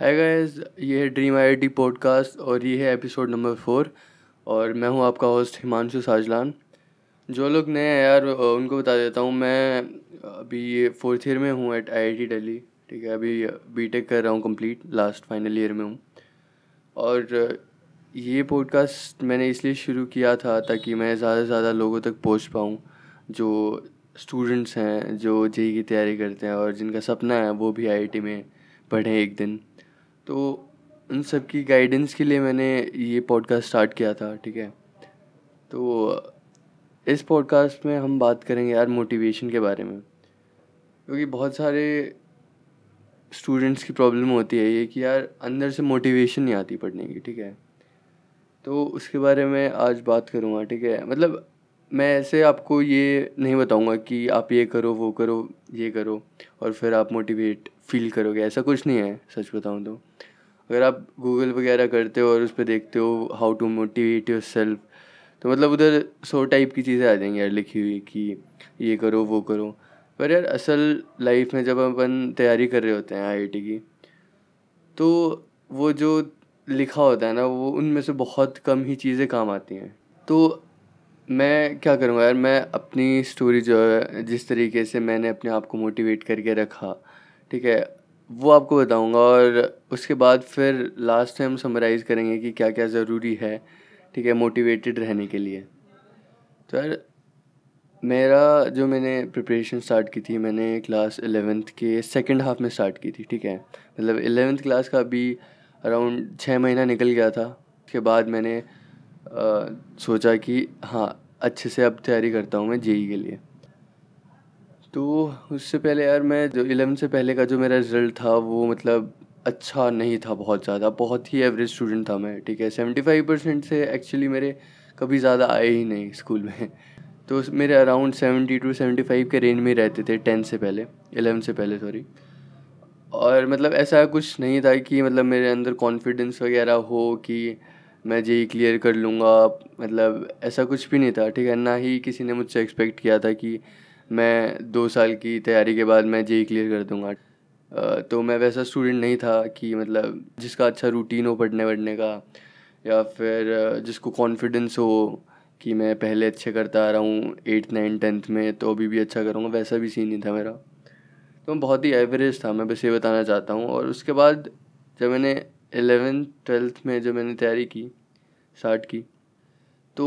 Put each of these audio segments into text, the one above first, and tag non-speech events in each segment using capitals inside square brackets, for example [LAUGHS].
Hi guys ये है dream IIT podcast और ये है एपिसोड नंबर फोर और मैं हूँ आपका होस्ट हिमांशु साजलान। जो लोग नए हैं यार उनको बता देता हूँ, मैं अभी ये फोर्थ ईयर में हूँ एट आई दिल्ली ठीक है? अभी बीटेक कर रहा हूँ कंप्लीट लास्ट फाइनल ईयर में हूँ। और ये पॉडकास्ट मैंने इसलिए शुरू किया था ताकि मैं ज़्यादा से ज़्यादा लोगों तक पहुँच पाऊँ, जो स्टूडेंट्स हैं, जो जेई की तैयारी करते हैं और जिनका सपना है वो भी आईआईटी में पढ़ें एक दिन। तो उन सब की गाइडेंस के लिए मैंने ये पॉडकास्ट स्टार्ट किया था, ठीक है? तो इस पॉडकास्ट में हम बात करेंगे यार मोटिवेशन के बारे में। क्योंकि बहुत सारे स्टूडेंट्स की प्रॉब्लम होती है ये कि यार अंदर से मोटिवेशन नहीं आती पढ़ने की, ठीक है? तो उसके बारे में आज बात करूँगा, ठीक है? मतलब मैं ऐसे आपको ये नहीं बताऊँगा कि आप ये करो, वो करो, ये करो और फिर आप मोटिवेट फील करोगे? ऐसा कुछ नहीं है, सच बताऊँ तो। अगर आप गूगल वगैरह करते हो और उस पर देखते हो how to motivate yourself तो मतलब उधर सौ टाइप की चीज़ें आ जाएँगी यार लिखी हुई कि ये करो, वो करो। पर यार असल लाइफ में जब अपन तैयारी कर रहे होते हैं आई की तो वो जो लिखा होता है ना, वो उनमें से बहुत कम ही चीज़ें काम आती हैं। तो मैं क्या करूँगा यार, मैं अपनी स्टोरी जो है, जिस तरीके से मैंने अपने आप को मोटिवेट करके रखा ठीक है वो आपको बताऊँगा और उसके बाद फिर लास्ट में हम समराइज़ करेंगे कि क्या क्या ज़रूरी है ठीक है मोटिवेटेड रहने के लिए। तो यार मेरा जो मैंने प्रिपरेशन स्टार्ट की थी मैंने क्लास एलेवेंथ के सेकंड हाफ़ में स्टार्ट की थी ठीक है। मतलब एलेवेंथ क्लास का अभी अराउंड छः महीना निकल गया था उसके बाद मैंने आ, सोचा कि हाँ अच्छे से अब तैयारी करता हूँ मैं जेई के लिए। तो उससे पहले यार मैं जो इलेवन से पहले का जो मेरा रिज़ल्ट था, वो मतलब अच्छा नहीं था, बहुत ज़्यादा। बहुत ही एवरेज स्टूडेंट था मैं, ठीक है? सेवेंटी फाइव परसेंट से एक्चुअली मेरे कभी ज़्यादा आए ही नहीं स्कूल में। [LAUGHS] तो मेरे around seventy two seventy five के रेंज में रहते थे टेंथ से पहले एलेवन से पहले सॉरी और मतलब ऐसा कुछ नहीं था कि मतलब मेरे अंदर कॉन्फिडेंस वगैरह हो कि मैं जेई क्लियर कर लूँगा मतलब ऐसा कुछ भी नहीं था, ठीक है? ना ही किसी ने मुझसे एक्सपेक्ट किया था कि मैं दो साल की तैयारी के बाद मैं जेई क्लियर कर दूँगा। तो मैं वैसा स्टूडेंट नहीं था कि मतलब जिसका अच्छा रूटीन हो पढ़ने वढ़ने का, या फिर जिसको कॉन्फिडेंस हो कि मैं पहले अच्छे करता आ रहा हूँ एट्थ नाइन्थ टेंथ में तो अभी भी अच्छा करूँगा, वैसा भी सीन नहीं था मेरा। तो मैं बहुत ही एवरेज था, मैं बस ये बताना चाहता हूँ। और उसके बाद जब मैंने एलेवेंथ ट्वेल्थ में जब मैंने तैयारी की स्टार्ट की तो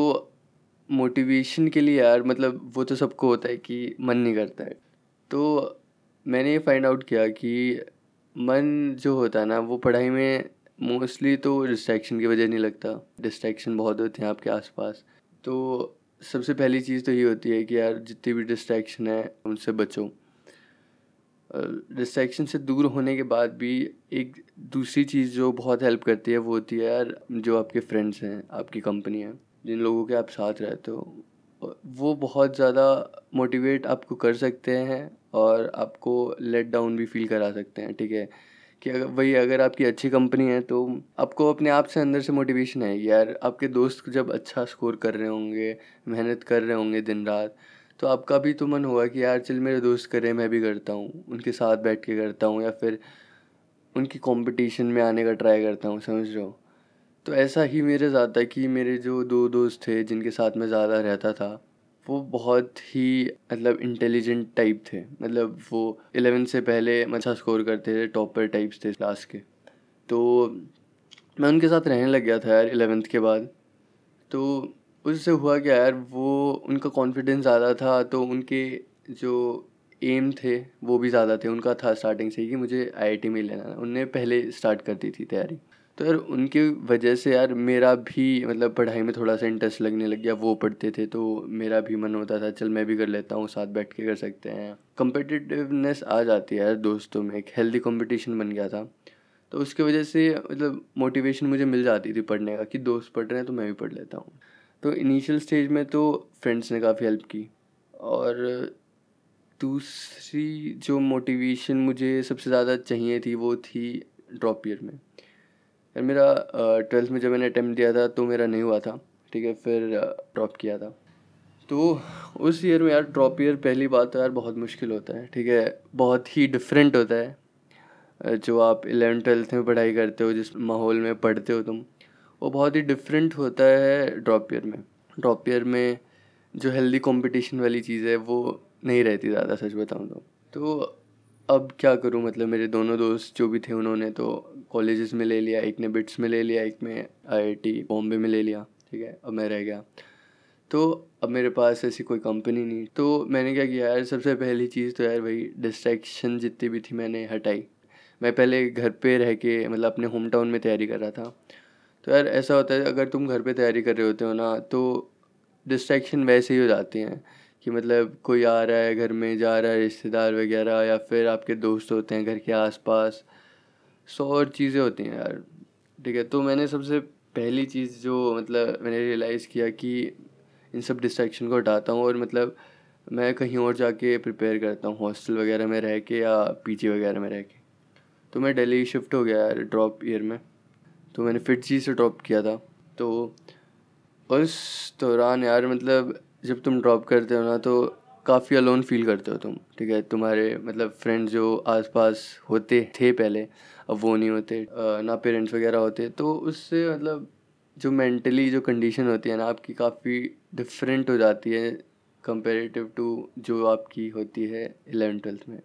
मोटिवेशन के लिए यार मतलब वो तो सबको होता है कि मन नहीं करता है। तो मैंने ये फाइंड आउट किया कि मन जो होता है ना, वो पढ़ाई में मोस्टली तो डिस्ट्रैक्शन की वजह नहीं लगता। डिस्ट्रैक्शन बहुत होते हैं आपके आसपास। तो सबसे पहली चीज़ तो ये होती है कि यार, जितनी भी डिस्ट्रैक्शन है, उनसे बचो। डिस्ट्रैक्शन से दूर होने के बाद भी एक दूसरी चीज़ जो बहुत हेल्प करती है, वो होती है यार, जो आपके फ्रेंड्स हैं, आपकी कंपनी है। जिन लोगों के आप साथ रहते हो, वो बहुत ज़्यादा मोटिवेट आपको कर सकते हैं और आपको लेट डाउन भी फील करा सकते हैं, ठीक है? कि अगर, वही अगर आपकी अच्छी कंपनी है तो आपको अपने आप से अंदर से मोटिवेशन है यार, आपके दोस्त जब अच्छा स्कोर कर रहे होंगे, मेहनत कर रहे होंगे दिन रात तो आपका भी तो मन होगा कि यार, चल, मेरे दोस्त करें, मैं भी करता हूँ। उनके साथ बैठ के करता हूँ या फिर उनकी कंपटीशन में आने का ट्राई करता हूँ। समझ रहे हो? तो ऐसा ही मेरे साथ था कि मेरे जो दो दोस्त थे, जिनके साथ मैं ज़्यादा रहता था, वो बहुत ही मतलब इंटेलिजेंट टाइप थे। मतलब वो एलेवन से पहले अच्छा स्कोर करते थे टॉपर टाइप्स थे क्लास के। तो मैं उनके साथ रहने लग गया था यार एलेवेंथ के बाद। तो उससे हुआ क्या यार, वो उनका कॉन्फिडेंस ज़्यादा था तो उनके जो एम थे, वो भी ज़्यादा थे। उनका था स्टार्टिंग से कि मुझे आईआईटी में लेना उनने पहले स्टार्ट कर दी थी तैयारी। तो यार उनकी वजह से यार मेरा भी मतलब पढ़ाई में थोड़ा सा इंटरेस्ट लगने लग गया, वो पढ़ते थे तो मेरा भी मन होता था, चल मैं भी कर लेता हूँ, साथ बैठ के कर सकते हैं। कम्पिटिटिवनेस आ जाती है यार दोस्तों में, एक हेल्दी कॉम्पिटिशन बन गया था। तो उसकी वजह से मतलब मोटिवेशन मुझे मिल जाती थी पढ़ने का कि दोस्त पढ़ रहे हैं तो मैं भी पढ़ लेता हूँ। तो इनिशियल स्टेज में तो फ्रेंड्स ने काफ़ी हेल्प की। और दूसरी जो मोटिवेशन मुझे सबसे ज़्यादा चाहिए थी, वो थी ड्रॉप ईयर में। यार मेरा ट्वेल्थ में जब मैंने अटैम्प्ट दिया था तो मेरा नहीं हुआ था, ठीक है? फिर ड्रॉप किया था। तो उस ईयर में यार, ड्रॉप ईयर पहली बात तो यार बहुत मुश्किल होता है, ठीक है? बहुत ही डिफरेंट होता है जो आप इलेवन ट्वेल्थ में पढ़ाई करते हो, जिस माहौल में पढ़ते हो तुम, वो बहुत ही डिफरेंट होता है ड्रॉप ईयर में। ड्रॉप ईयर में जो हेल्दी कंपटीशन वाली चीज़ है, वो नहीं रहती ज़्यादा, सच बताऊँ तो। तो अब क्या करूँ? मतलब मेरे दोनों दोस्त जो भी थे उन्होंने तो कॉलेजेस में ले लिया, एक ने बिट्स में ले लिया, एक में आईआईटी बॉम्बे में ले लिया, ठीक है, अब मैं रह गया। तो अब मेरे पास ऐसी कोई कंपनी नहीं। तो मैंने क्या किया, यार, सबसे पहली चीज़ तो यार भाई, डिस्ट्रैक्शन जितनी भी थी मैंने हटाई। मैं पहले घर पे रह के मतलब अपने होम टाउन में तैयारी कर रहा था। तो यार, ऐसा होता है, अगर तुम घर पे तैयारी कर रहे होते हो ना तो डिस्ट्रैक्शन वैसे ही हो जाती हैं। कि मतलब कोई आ रहा है घर में, जा रहा है रिश्तेदार वगैरह, या फिर आपके दोस्त होते हैं घर के आसपास सौ और चीज़ें होती हैं यार। ठीक है तो मैंने सबसे पहली चीज़ जो मतलब मैंने रियलाइज़ किया कि इन सब डिस्ट्रैक्शन को हटाता हूँ और मतलब मैं कहीं और जाके प्रिपेयर करता हूँ हॉस्टल वगैरह में रह के या पीजी वगैरह में रह के। तो मैं दिल्ली शिफ्ट हो गया यार ड्रॉप ईयर में। तो मैंने फिट जी से ड्रॉप किया था। तो उस दौरान यार मतलब जब तुम ड्रॉप करते हो ना तो काफ़ी अलोन फील करते हो तुम, ठीक है? तुम्हारे मतलब फ्रेंड्स जो आसपास होते, थे पहले, अब वो नहीं होते ना पेरेंट्स वगैरह होते तो उससे मतलब जो मेंटली जो कंडीशन होती है ना, आपकी काफ़ी डिफरेंट हो जाती है कंपेरेटिव टू जो आपकी होती है एलेवन ट्वेल्थ में।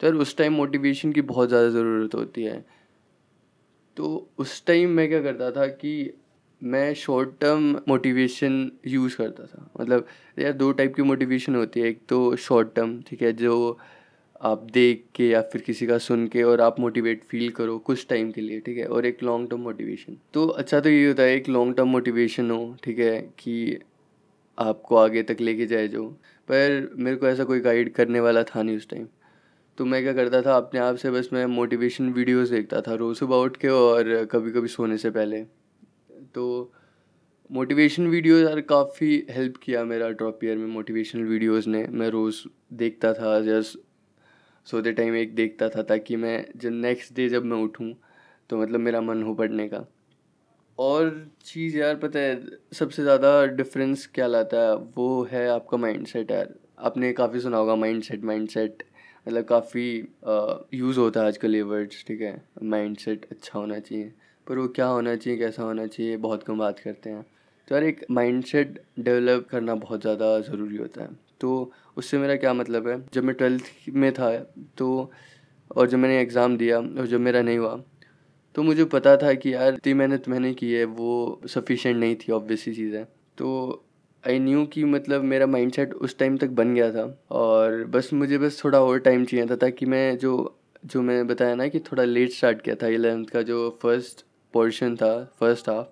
तो यार उस टाइम मोटिवेशन की बहुत ज़्यादा ज़रूरत होती है। तो उस टाइम मैं क्या करता था कि मैं शॉर्ट टर्म मोटिवेशन यूज़ करता था। मतलब यार, दो टाइप की मोटिवेशन होती है। एक तो शॉर्ट टर्म ठीक है, जो आप देख के या फिर किसी का सुन के और आप मोटिवेट फील करो कुछ टाइम के लिए, ठीक है, और एक लॉन्ग टर्म मोटिवेशन तो अच्छा तो ये होता है, एक लॉन्ग टर्म मोटिवेशन हो, ठीक है, कि आपको आगे तक लेके जाए जो। पर मेरे को ऐसा कोई गाइड करने वाला था नहीं उस टाइम तो मैं क्या करता था, अपने आप से बस मैं मोटिवेशन वीडियोस देखता था रोज़ सुबह उठ के और कभी कभी सोने से पहले। तो मोटिवेशन वीडियो यार काफ़ी हेल्प किया मेरा ड्रॉप ईयर में मोटिवेशनल वीडियोस ने। मैं रोज़ देखता था जस्ट सोते टाइम एक देखता था ताकि मैं जब नेक्स्ट डे जब मैं उठूँ तो मतलब मेरा मन हो पढ़ने का। और चीज़ यार पता है, सबसे ज़्यादा डिफरेंस क्या लाता है, वो है आपका माइंड सेट यार। आपने काफ़ी सुना होगा माइंड सेट माइंड सेट मतलब काफ़ी यूज़ होता है आजकल ये वर्ड्स ठीक है? माइंड सेट अच्छा होना चाहिए। पर वो क्या होना चाहिए, कैसा होना चाहिए बहुत कम बात करते हैं। तो यार एक माइंड सेट डेवलप करना बहुत ज़्यादा ज़रूरी होता है। तो उससे मेरा क्या मतलब है? जब मैं ट्वेल्थ में था तो और जब मैंने एग्ज़ाम दिया और जब मेरा नहीं हुआ तो मुझे पता था कि यार इतनी मेहनत मैंने की है, वो सफिशेंट नहीं थी ऑब्वियसली चीज़ तो आई न्यू कि मतलब मेरा माइंडसेट उस टाइम तक बन गया था और बस मुझे बस थोड़ा और टाइम चाहिए था, ताकि मैं जो जो मैंने बताया ना कि थोड़ा लेट स्टार्ट किया था इलेवेंथ का जो फ़र्स्ट पोर्शन था फ़र्स्ट हाफ़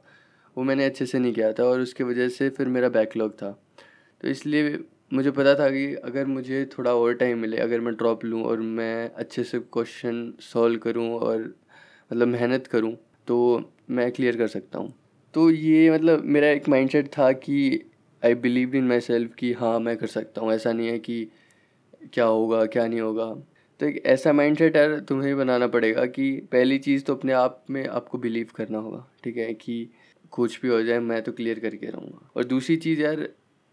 वो मैंने अच्छे से नहीं किया था और उसकी वजह से फिर मेरा बैकलॉग था। तो इसलिए मुझे पता था कि अगर मुझे थोड़ा और टाइम मिले, अगर मैं ड्रॉप लूँ और मैं अच्छे से क्वेश्चन सॉल्व करूँ और मतलब मेहनत करूँ तो मैं क्लियर कर सकता हूँ। तो ये मतलब मेरा एक माइंडसेट था कि I believe in my self कि हाँ मैं कर सकता हूँ। ऐसा नहीं है कि क्या होगा, क्या नहीं होगा। तो एक ऐसा माइंड सेट यार तुम्हें बनाना पड़ेगा कि पहली चीज़ तो अपने आप में आपको बिलीव करना होगा, ठीक है, कि कुछ भी हो जाए मैं तो क्लियर करके रहूँगा। और दूसरी चीज़ यार,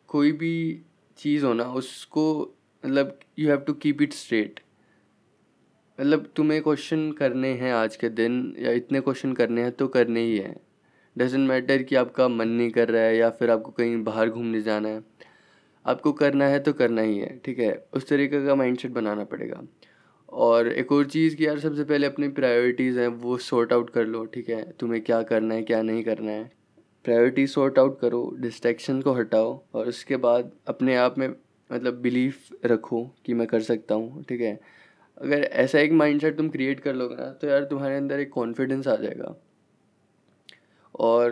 कोई भी चीज़ हो ना, उसको मतलब you have to keep it straight मतलब तुम्हें क्वेश्चन करने हैं आज के दिन, या इतने क्वेश्चन करने हैं तो करने ही हैं। डजेंट मैटर कि आपका मन नहीं कर रहा है, या फिर आपको कहीं बाहर घूमने जाना है। आपको करना है तो करना ही है, ठीक है। उस तरीके का माइंडसेट बनाना पड़ेगा। और एक और चीज़ कि यार सबसे पहले अपनी प्रायोरिटीज़ हैं, वो सॉर्ट आउट कर लो, ठीक है? तुम्हें क्या करना है, क्या नहीं करना है? प्रायोरिटी सॉर्ट आउट करो डिस्ट्रैक्शन को हटाओ और उसके बाद अपने आप में मतलब बिलीफ रखो कि मैं कर सकता हूँ, ठीक है? अगर ऐसा एक माइंडसेट तुम क्रिएट कर लोगे ना तो यार तुम्हारे अंदर एक कॉन्फिडेंस आ जाएगा। और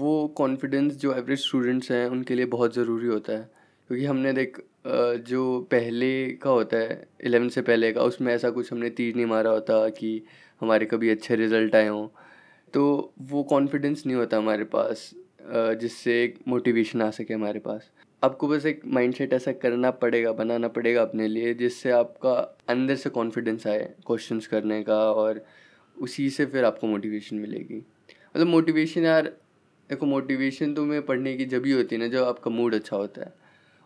वो कॉन्फिडेंस जो एवरेज स्टूडेंट्स हैं, उनके लिए बहुत ज़रूरी होता है। क्योंकि हमने देख जो पहले का होता है एलेवन से पहले का, उसमें ऐसा कुछ हमने तीर नहीं मारा होता कि हमारे कभी अच्छे रिज़ल्ट आए हों। तो वो कॉन्फिडेंस नहीं होता हमारे पास जिससे एक मोटिवेशन आ सके हमारे पास। आपको बस एक माइंडसेट ऐसा करना पड़ेगा, बनाना पड़ेगा अपने लिए, जिससे आपका अंदर से कॉन्फिडेंस आए क्वेश्चंस करने का और उसी से फिर आपको मोटिवेशन मिलेगी। मतलब मोटिवेशन यार, देखो मोटिवेशन तुम्हें पढ़ने की जब ही होती है ना, जब आपका मूड अच्छा होता है।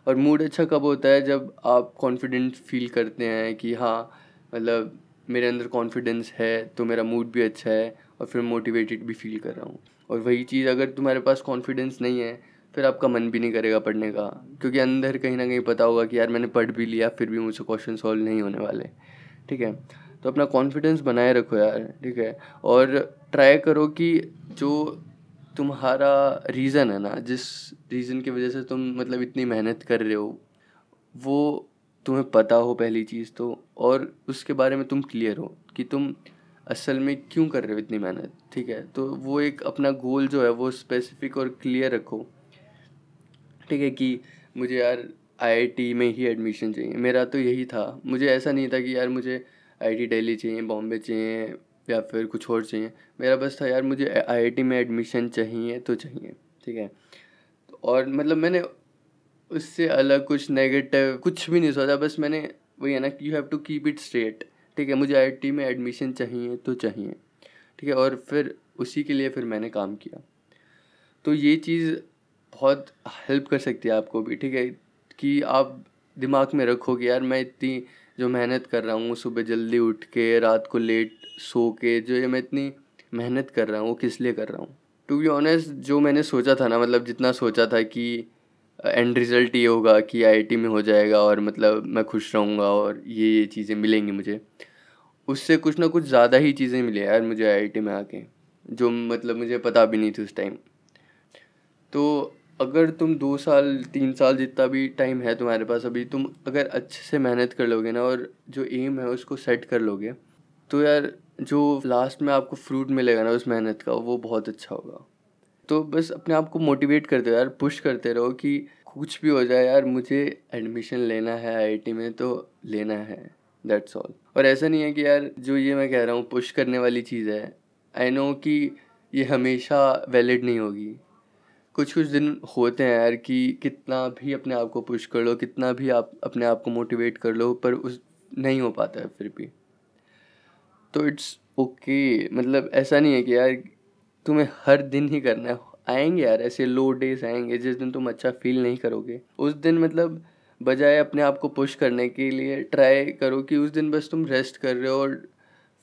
और मूड अच्छा कब होता है जब आप कॉन्फिडेंट फील करते हैं कि हाँ मतलब मेरे अंदर कॉन्फिडेंस है तो मेरा मूड भी अच्छा है और फिर मोटिवेटेड भी फील कर रहा हूँ। और वही चीज़ अगर तुम्हारे पास कॉन्फिडेंस नहीं है, फिर आपका मन भी नहीं करेगा पढ़ने का, क्योंकि अंदर कहीं ना कहीं पता होगा कि यार मैंने पढ़ भी लिया, फिर भी मुझसे क्वेश्चन सॉल्व नहीं होने वाले। ठीक है? तो अपना कॉन्फिडेंस बनाए रखो यार, ठीक है? और ट्राई करो कि जो तुम्हारा रीज़न है ना, जिस रीज़न की वजह से तुम मतलब इतनी मेहनत कर रहे हो, वो तुम्हें पता हो पहली चीज़ तो और उसके बारे में तुम क्लियर हो कि तुम असल में क्यों कर रहे हो इतनी मेहनत, ठीक है? तो वो एक अपना गोल जो है, वो स्पेसिफिक और क्लियर रखो। ठीक है कि मुझे यार आईआईटी में ही एडमिशन चाहिए। मेरा तो यही था। मुझे ऐसा नहीं था कि यार मुझे आईआईटी दिल्ली चाहिए बॉम्बे चाहिए या फिर कुछ और चाहिए। मेरा बस था, यार, मुझे आईआईटी में एडमिशन चाहिए तो चाहिए। ठीक है? और मतलब मैंने उससे अलग कुछ नेगेटिव कुछ भी नहीं सोचा, बस मैंने वही है ना you have to keep it straight ठीक है? मुझे आईआईटी में एडमिशन चाहिए तो चाहिए। ठीक है? और फिर उसी के लिए फिर मैंने काम किया। तो ये चीज़ बहुत हेल्प कर सकती है आपको भी। ठीक है? कि आप दिमाग में रखो कि, यार, मैं इतनी जो मेहनत कर रहा हूँ सुबह जल्दी उठ के, रात को लेट सो के, जो ये मैं इतनी मेहनत कर रहा हूँ, वो किस लिए कर रहा हूँ? टू बी ऑनेस्ट जो मैंने सोचा था ना मतलब जितना सोचा था कि एंड रिज़ल्ट ये होगा कि आईआईटी में हो जाएगा और मतलब मैं खुश रहूँगा और ये ये चीज़ें मिलेंगी मुझे, उससे कुछ ना कुछ ज़्यादा ही चीज़ें मिली यार मुझे आईआईटी में आके, जो मतलब मुझे पता भी नहीं थी उस टाइम तो अगर तुम दो साल, तीन साल जितना भी टाइम है तुम्हारे पास अभी, तुम अगर अच्छे से मेहनत कर लोगे ना और जो एम है उसको सेट कर लोगे तो यार जो लास्ट में आपको फ्रूट मिलेगा ना उस मेहनत का, वो बहुत अच्छा होगा। तो बस अपने आप को मोटिवेट करते हो यार पुश करते रहो कि कुछ भी हो जाए यार, मुझे एडमिशन लेना है आईआईटी में तो लेना है दैट्स ऑल और ऐसा नहीं है कि यार जो ये मैं कह रहा हूँ पुश करने वाली चीज़ है आई नो कि ये हमेशा वैलिड नहीं होगी। कुछ कुछ दिन होते हैं यार कि कितना भी अपने आप को पुश कर लो, कितना भी आप अपने आप को मोटिवेट कर लो, पर उस नहीं हो पाता है फिर भी। तो इट्स ओके okay. मतलब ऐसा नहीं है कि यार तुम्हें हर दिन ही करना है। आएँगे यार, ऐसे लो डेज़ आएँगे, जिस दिन तुम अच्छा फील नहीं करोगे। उस दिन मतलब बजाय अपने आप को पुश करने के लिए ट्राई करो कि उस दिन बस तुम रेस्ट कर रहे हो और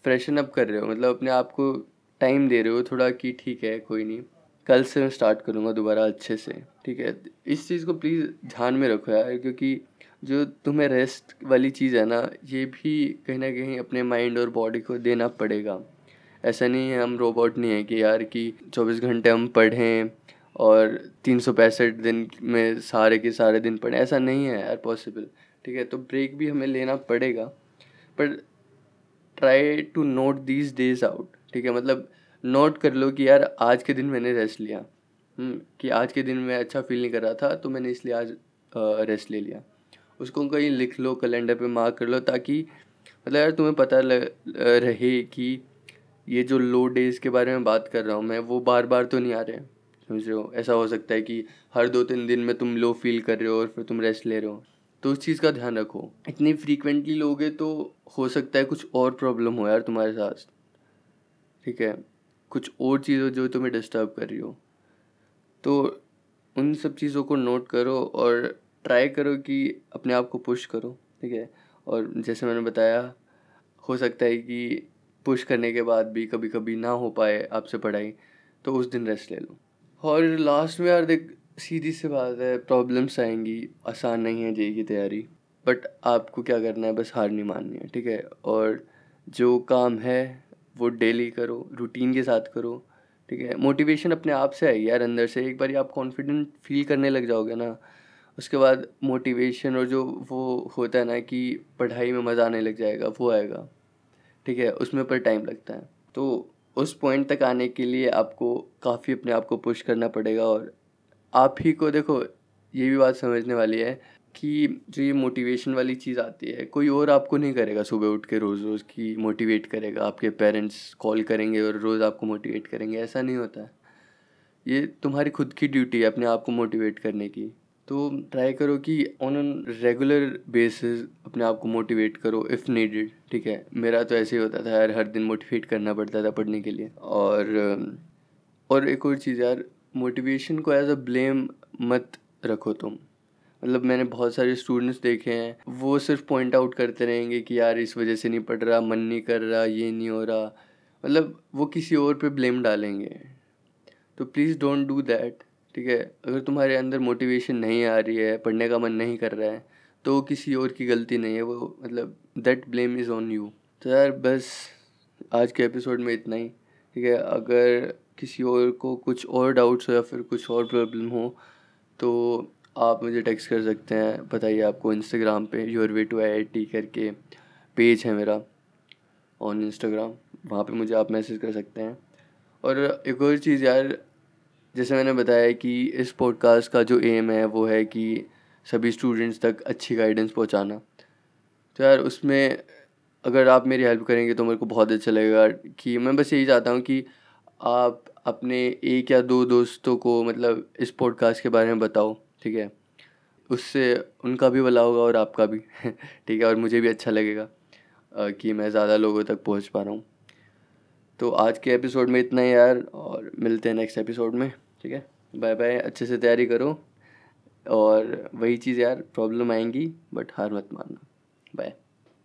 फ्रेशन अप कर रहे हो। मतलब अपने आप को टाइम दे रहे हो, थोड़ा कि ठीक है, कोई नहीं। कल से मैं स्टार्ट करूँगा दोबारा अच्छे से, ठीक है? इस चीज़ को प्लीज़ ध्यान में रखो यार, क्योंकि जो तुम्हें रेस्ट वाली चीज़ है ना, ये भी कहीं ना कहीं अपने माइंड और बॉडी को देना पड़ेगा। ऐसा नहीं है, हम रोबोट नहीं है कि यार कि चौबीस घंटे हम पढ़ें और तीन सौ पैंसठ दिन में सारे के सारे दिन पढ़ें, ऐसा नहीं है यार पॉसिबल ठीक है? तो ब्रेक भी हमें लेना पड़ेगा, पर try to note these days out ठीक है? मतलब नोट कर लो कि यार आज के दिन मैंने रेस्ट लिया। हम्म, कि आज के दिन मैं अच्छा फील नहीं कर रहा था तो मैंने इसलिए आज रेस्ट ले लिया। उसको कहीं लिख लो कैलेंडर पे मार्क कर लो ताकि मतलब यार तुम्हें पता लग रहे कि ये जो लो डेज़ के बारे में बात कर रहा हूँ मैं वो बार बार तो नहीं आ रहे। समझ रहे हो? ऐसा हो सकता है कि हर दो तीन दिन में तुम लो फील कर रहे हो और फिर तुम रेस्ट ले रहे हो। तो उस चीज़ का ध्यान रखो। इतनी फ्रीक्वेंटली लोगे तो हो सकता है कुछ और प्रॉब्लम हो यार तुम्हारे साथ। ठीक है? कुछ और चीज़ जो तुम्हें डिस्टर्ब कर रही हो। तो उन सब चीज़ों को नोट करो और ट्राई करो कि अपने आप को पुश करो, ठीक है? और जैसे मैंने बताया, हो सकता है कि पुश करने के बाद भी कभी कभी ना हो पाए आपसे पढ़ाई तो उस दिन रेस्ट ले लो। और लास्ट में यार देख, सीधी सी बात है प्रॉब्लम्स आएँगी, आसान नहीं है जेई की तैयारी बट आपको क्या करना है, बस हार नहीं माननी है, ठीक है? और जो काम है वो डेली करो रूटीन के साथ करो, ठीक है? मोटिवेशन अपने आप से आएगी यार अंदर से। एक बार आप कॉन्फिडेंट फील करने लग जाओगे ना, उसके बाद मोटिवेशन और जो वो होता है ना कि पढ़ाई में मज़ा आने लग जाएगा, वो आएगा, ठीक है? उसमें पर टाइम लगता है। तो उस पॉइंट तक आने के लिए आपको काफ़ी अपने आप को पुश करना पड़ेगा और आप ही को देखो, ये भी बात समझने वाली है कि जो ये मोटिवेशन वाली चीज़ आती है, कोई और आपको नहीं करेगा सुबह उठ के रोज़ रोज़ की मोटिवेट करेगा, आपके पेरेंट्स कॉल करेंगे और रोज़ आपको मोटिवेट करेंगे, ऐसा नहीं होता है। ये तुम्हारी खुद की ड्यूटी है अपने आप को मोटिवेट करने की। तो ट्राई करो कि ऑन एन रेगुलर बेसिस अपने आप को मोटिवेट करो इफ़ नीडेड ठीक है? मेरा तो ऐसे ही होता था यार, हर दिन मोटिवेट करना पड़ता था पढ़ने के लिए। और और एक और चीज़ यार मोटिवेशन को एज अ ब्लेम मत रखो तुम। मतलब मैंने बहुत सारे स्टूडेंट्स देखे हैं। वो सिर्फ़ पॉइंट आउट करते रहेंगे कि यार इस वजह से नहीं पढ़ रहा, मन नहीं कर रहा, ये नहीं हो रहा। मतलब वो किसी और पे ब्लेम डालेंगे। तो प्लीज़ डोंट डू दैट ठीक है? अगर तुम्हारे अंदर मोटिवेशन नहीं आ रही है, पढ़ने का मन नहीं कर रहा है तो किसी और की गलती नहीं है, वो मतलब that blame is on you तो यार बस, आज के एपिसोड में इतना ही, ठीक है? अगर किसी और को कुछ और डाउट्स हो या फिर कुछ और प्रॉब्लम हो तो आप मुझे टेक्स्ट कर सकते हैं, बताइए आपको इंस्टाग्राम पे your way to I T करके पेज है मेरा ऑन इंस्टाग्राम वहाँ पे मुझे आप मैसेज कर सकते हैं। और एक और चीज़ यार, जैसे मैंने बताया कि इस पॉडकास्ट का जो एम है, वो है कि सभी स्टूडेंट्स तक अच्छी गाइडेंस पहुंचाना। तो यार उसमें अगर आप मेरी हेल्प करेंगे तो मेरे को बहुत अच्छा लगेगा। कि मैं बस यही चाहता हूँ कि आप अपने एक या दो दोस्तों को मतलब इस पॉडकास्ट के बारे में बताओ। ठीक है? उससे उनका भी भला होगा और आपका भी। [LAUGHS] ठीक है? और मुझे भी अच्छा लगेगा कि मैं ज़्यादा लोगों तक पहुँच पा रहा हूँ। तो आज के एपिसोड में इतना ही यार, और मिलते हैं नेक्स्ट एपिसोड में। ठीक है? बाय बाय अच्छे से तैयारी करो। और वही चीज़ यार प्रॉब्लम आएँगी बट हार मत मानना